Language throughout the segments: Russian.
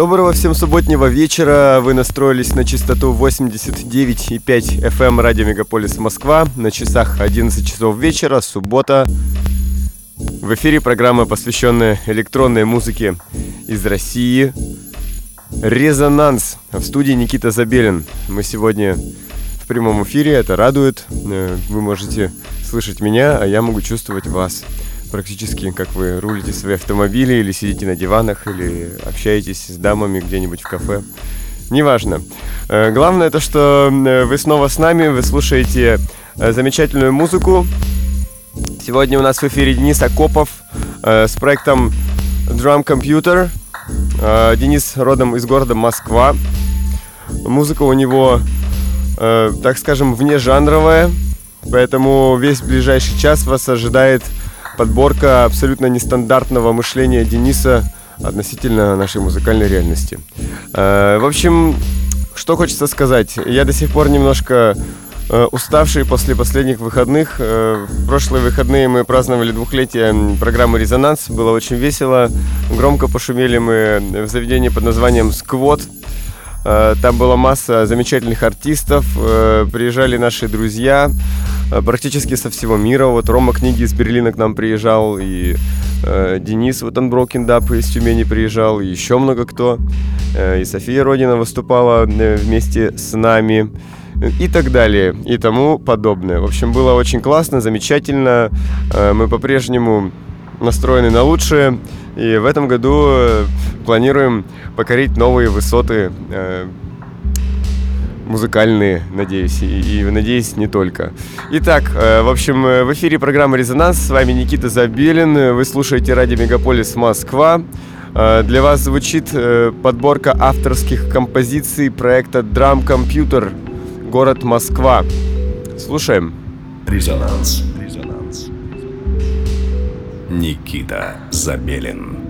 Доброго всем субботнего вечера. Вы настроились на частоту 89,5 FM эм радио Мегаполис Москва. На часах 11 часов вечера, суббота. В эфире программа, посвященная электронной музыке из России. Резонанс. В студии Никита Забелин. Мы сегодня в прямом эфире, это радует. Э, вы можете слышать меня, а я могу чувствовать вас практически как вы рулите свои автомобили или сидите на диванах или общаетесь с дамами где-нибудь в кафе. Неважно. Э, главное то, что э, вы снова с нами, вы слушаете э, замечательную музыку. Сегодня у нас в эфире Денис Акопов с проектом Drum Computer. Денис родом из города Москва. Музыка у него, так скажем, вне жанровая, поэтому весь ближайший час вас ожидает подборка абсолютно нестандартного мышления Дениса относительно нашей музыкальной реальности. Э, в общем, что хочется сказать. Я до сих пор немножко э, уставший после последних выходных. Э, в прошлые выходные мы праздновали двухлетие программы «Резонанс». Было очень весело. Громко пошумели мы в заведении под названием «Сквот». Там была масса замечательных артистов, приезжали наши друзья, Э, практически со всего мира. Вот Рома книги из Берлина к нам приезжал, и э, Денис вот Unbroken Dub из Тюмени приезжал, и еще много кто. Э, и София Родина выступала э, вместе с нами и так далее, и тому подобное. В общем, было очень классно, замечательно. Э, мы по-прежнему настроены на лучшее, и в этом году э, планируем покорить новые высоты музыкальные, надеюсь, и, и надеюсь, не только. Итак, э, в общем, э, в эфире программа «Резонанс», с вами Никита Забелин, вы слушаете радио «Мегаполис Москва». Э, для вас звучит э, подборка авторских композиций проекта Drum Computer, город Москва. Слушаем. Резонанс. Никита Забелин.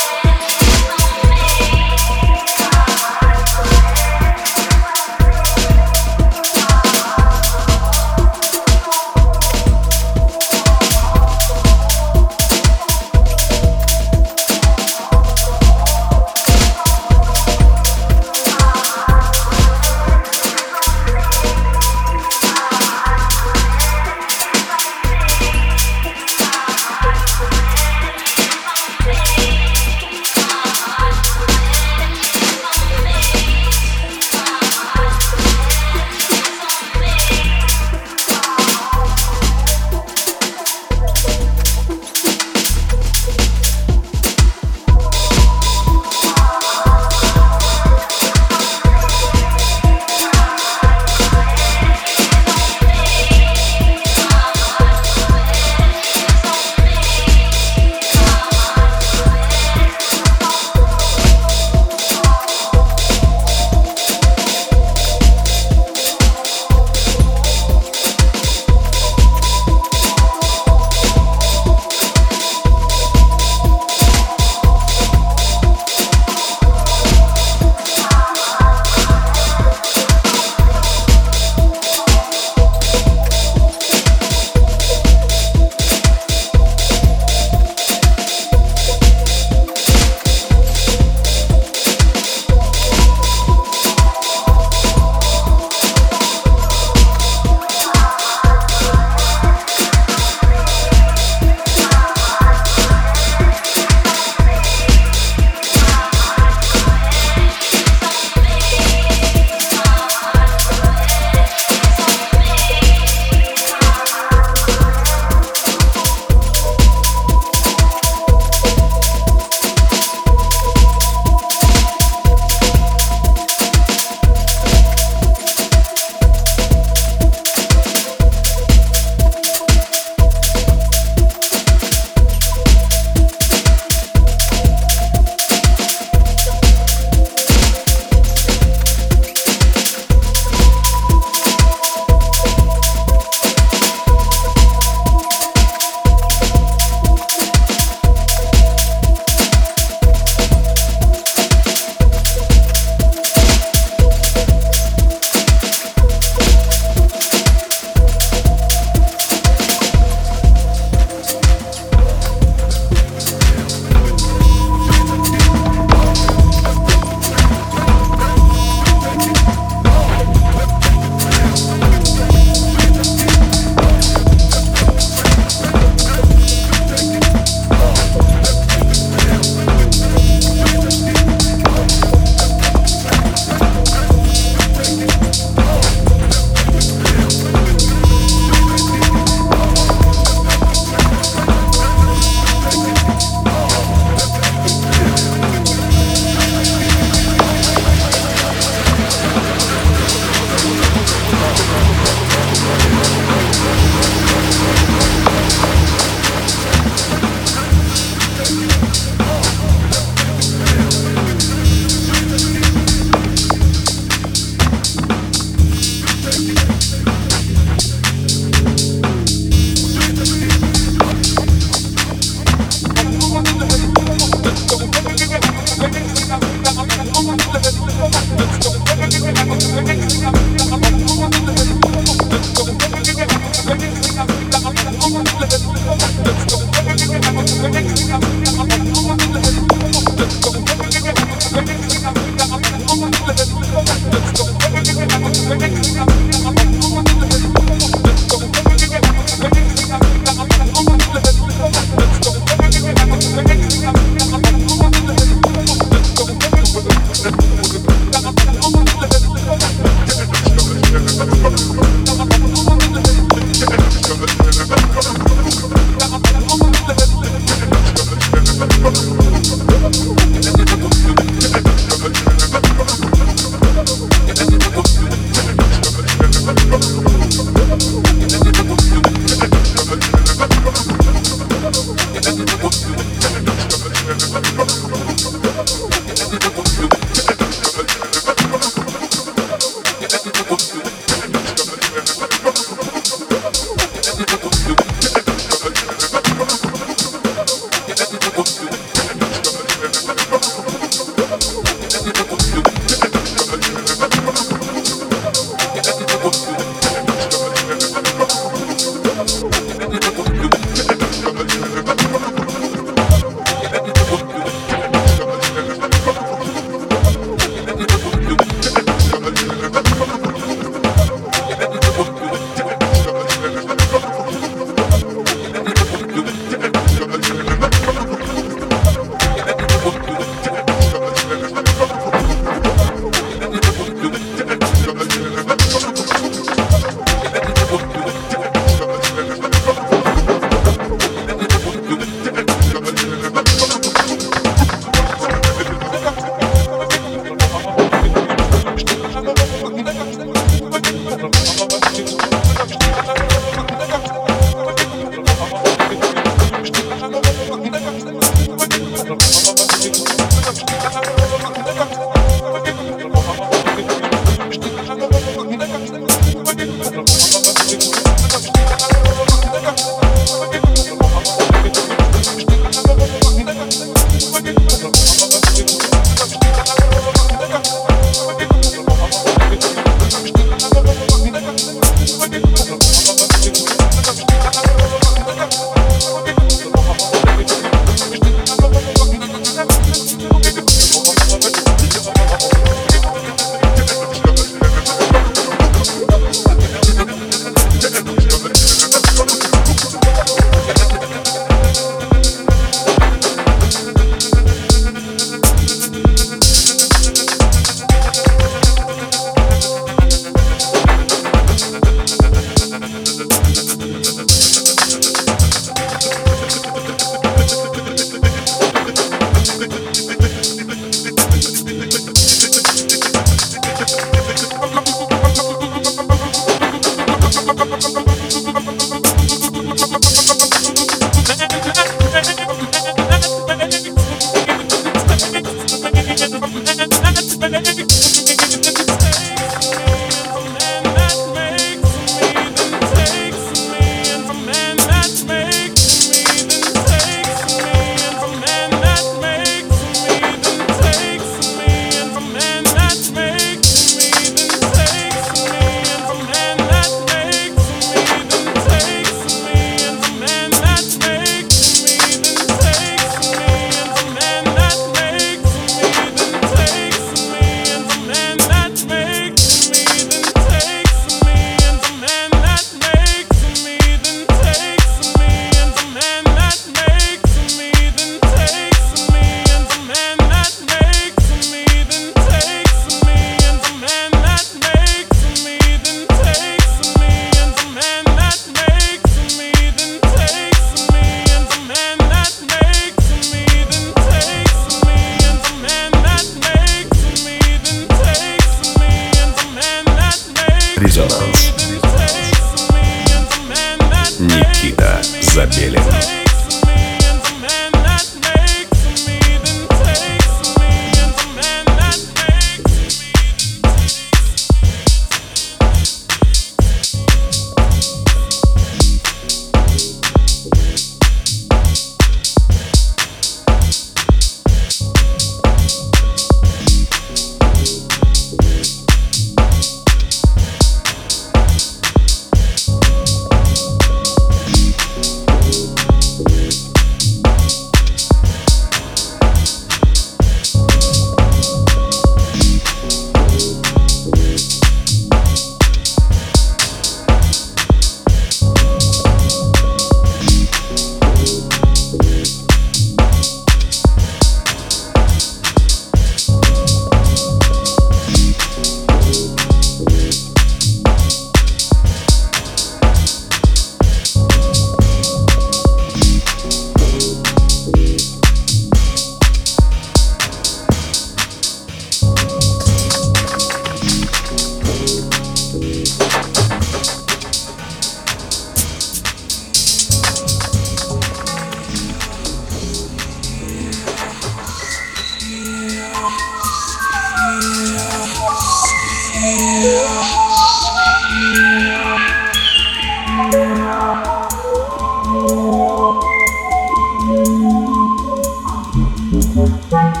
Yeah.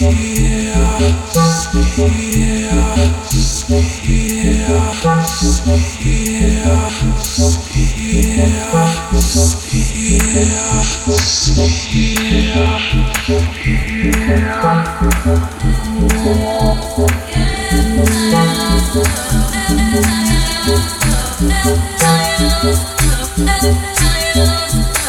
Yeah.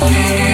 Yeah.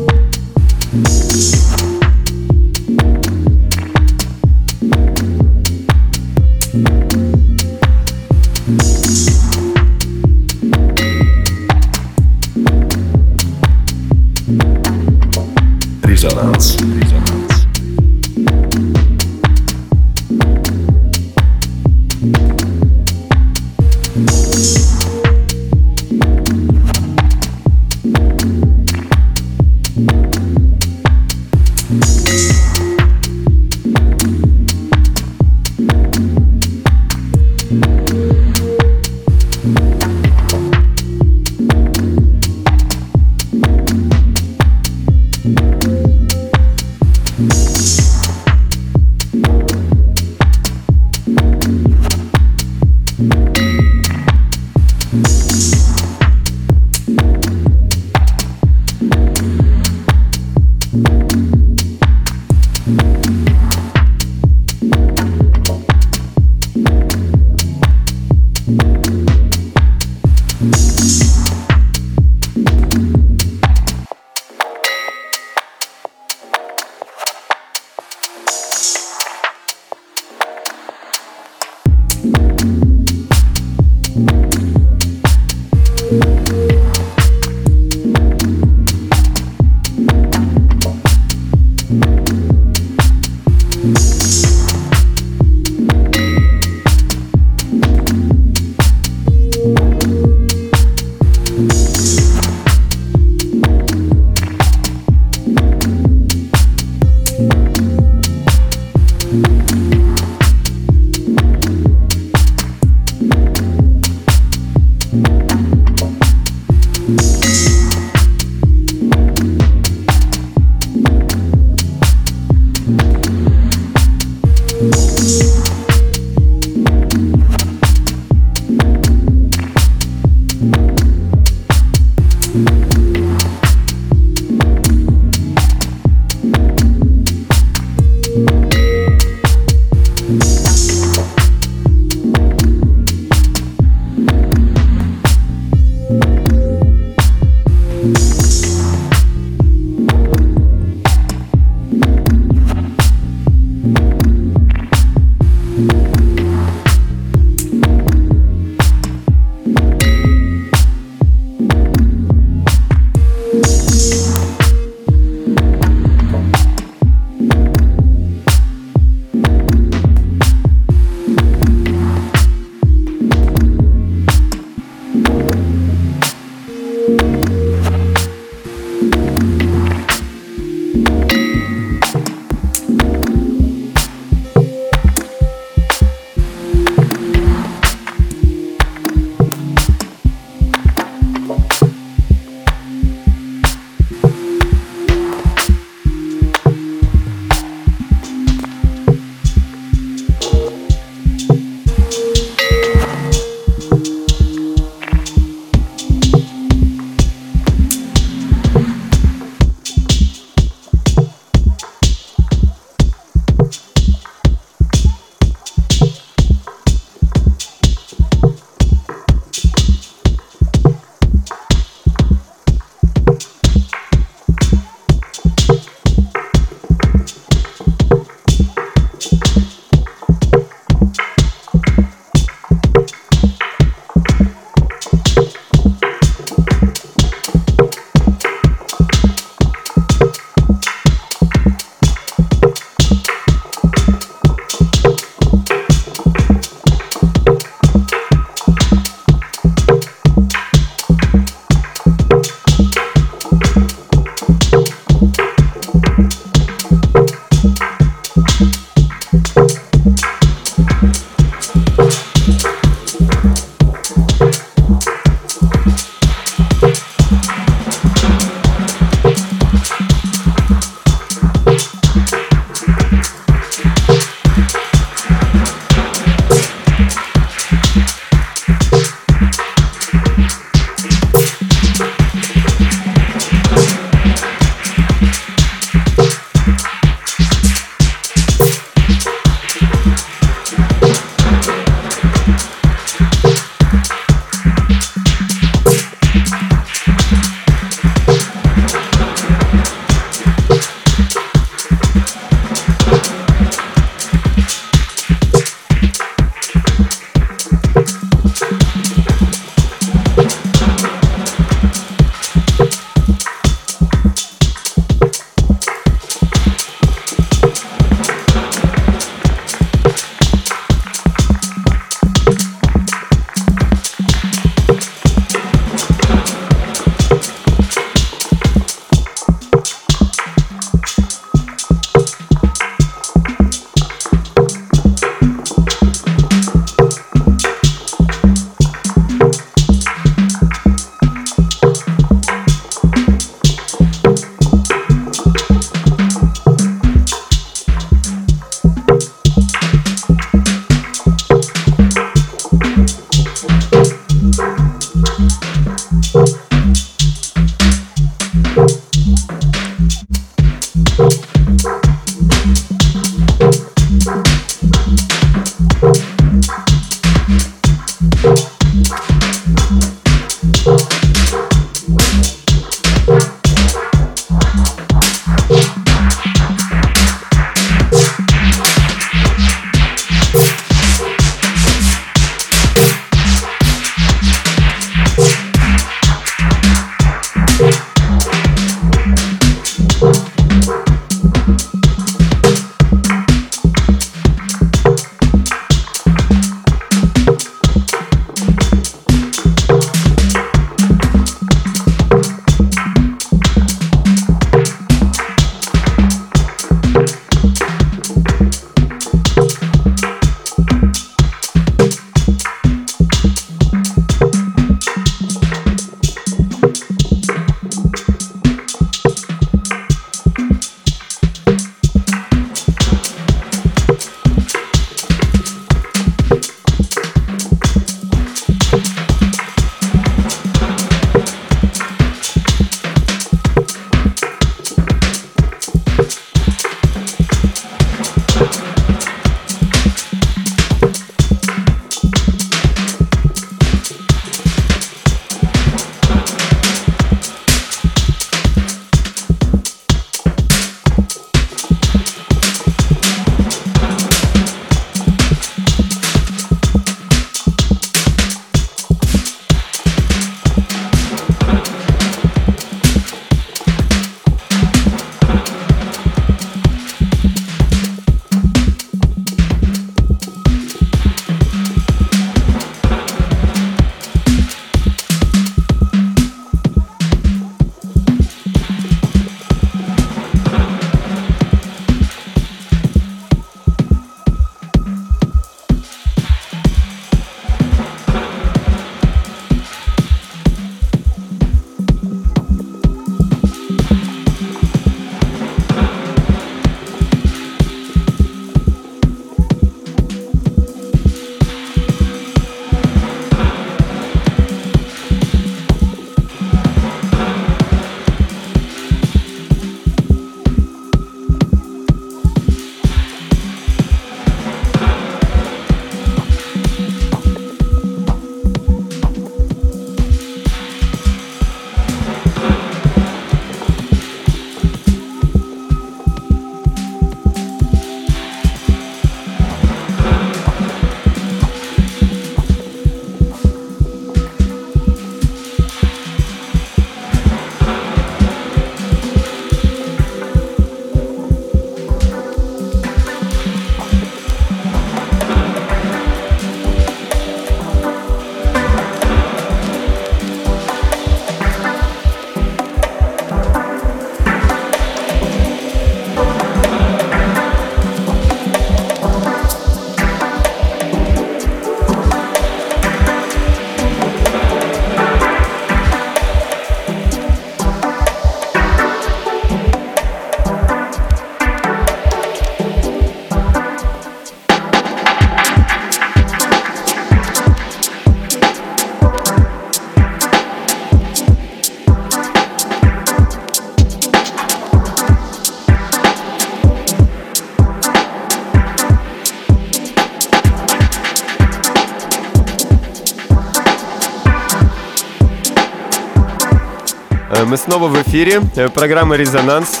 Мы снова в эфире. Э, программа «Резонанс».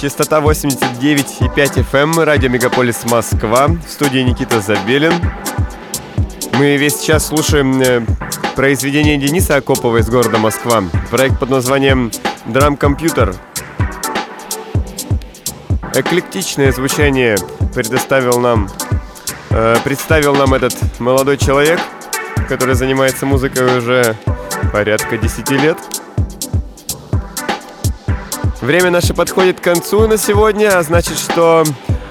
Частота 89,5 FM. Радио «Мегаполис Москва». В студии Никита Забелин. Мы весь час слушаем э, произведение Дениса Акопова из города Москва. Проект под названием «Драм Компьютер». Эклектичное звучание предоставил нам, э, представил нам этот молодой человек, который занимается музыкой уже порядка 10 лет. Время наше подходит к концу на сегодня, а значит, что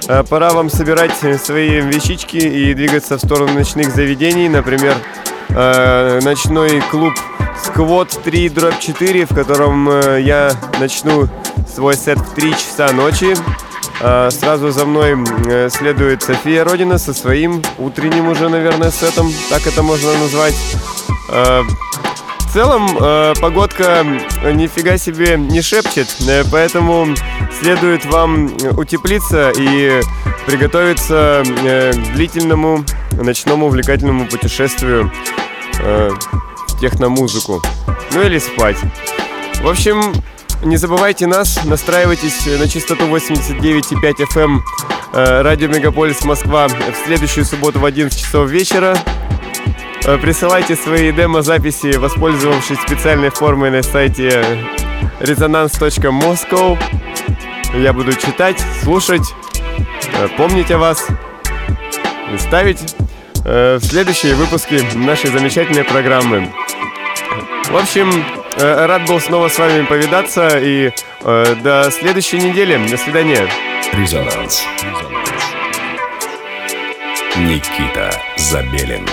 э, пора вам собирать свои вещички и двигаться в сторону ночных заведений. Например, э, ночной клуб Squad 3 дробь 4, в котором э, я начну свой сет в 3 часа ночи. Э, сразу за мной э, следует София Родина со своим утренним уже, наверное, сетом, так это можно назвать. В целом, э, погодка нифига себе не шепчет, э, поэтому следует вам утеплиться и приготовиться э, к длительному ночному увлекательному путешествию э, в техномузыку. Ну или спать. В общем, не забывайте нас, настраивайтесь на частоту 89,5 FM э, радио Мегаполис Москва в следующую субботу в 11 часов вечера. Э, присылайте свои демо-записи, воспользовавшись специальной формой на сайте resonance.moscow. Я буду читать, слушать, э, помнить о вас ставить э, в следующие выпуски нашей замечательной программы. В общем, рад был снова с вами повидаться и до следующей недели. До свидания. Резонанс. Никита Забелин.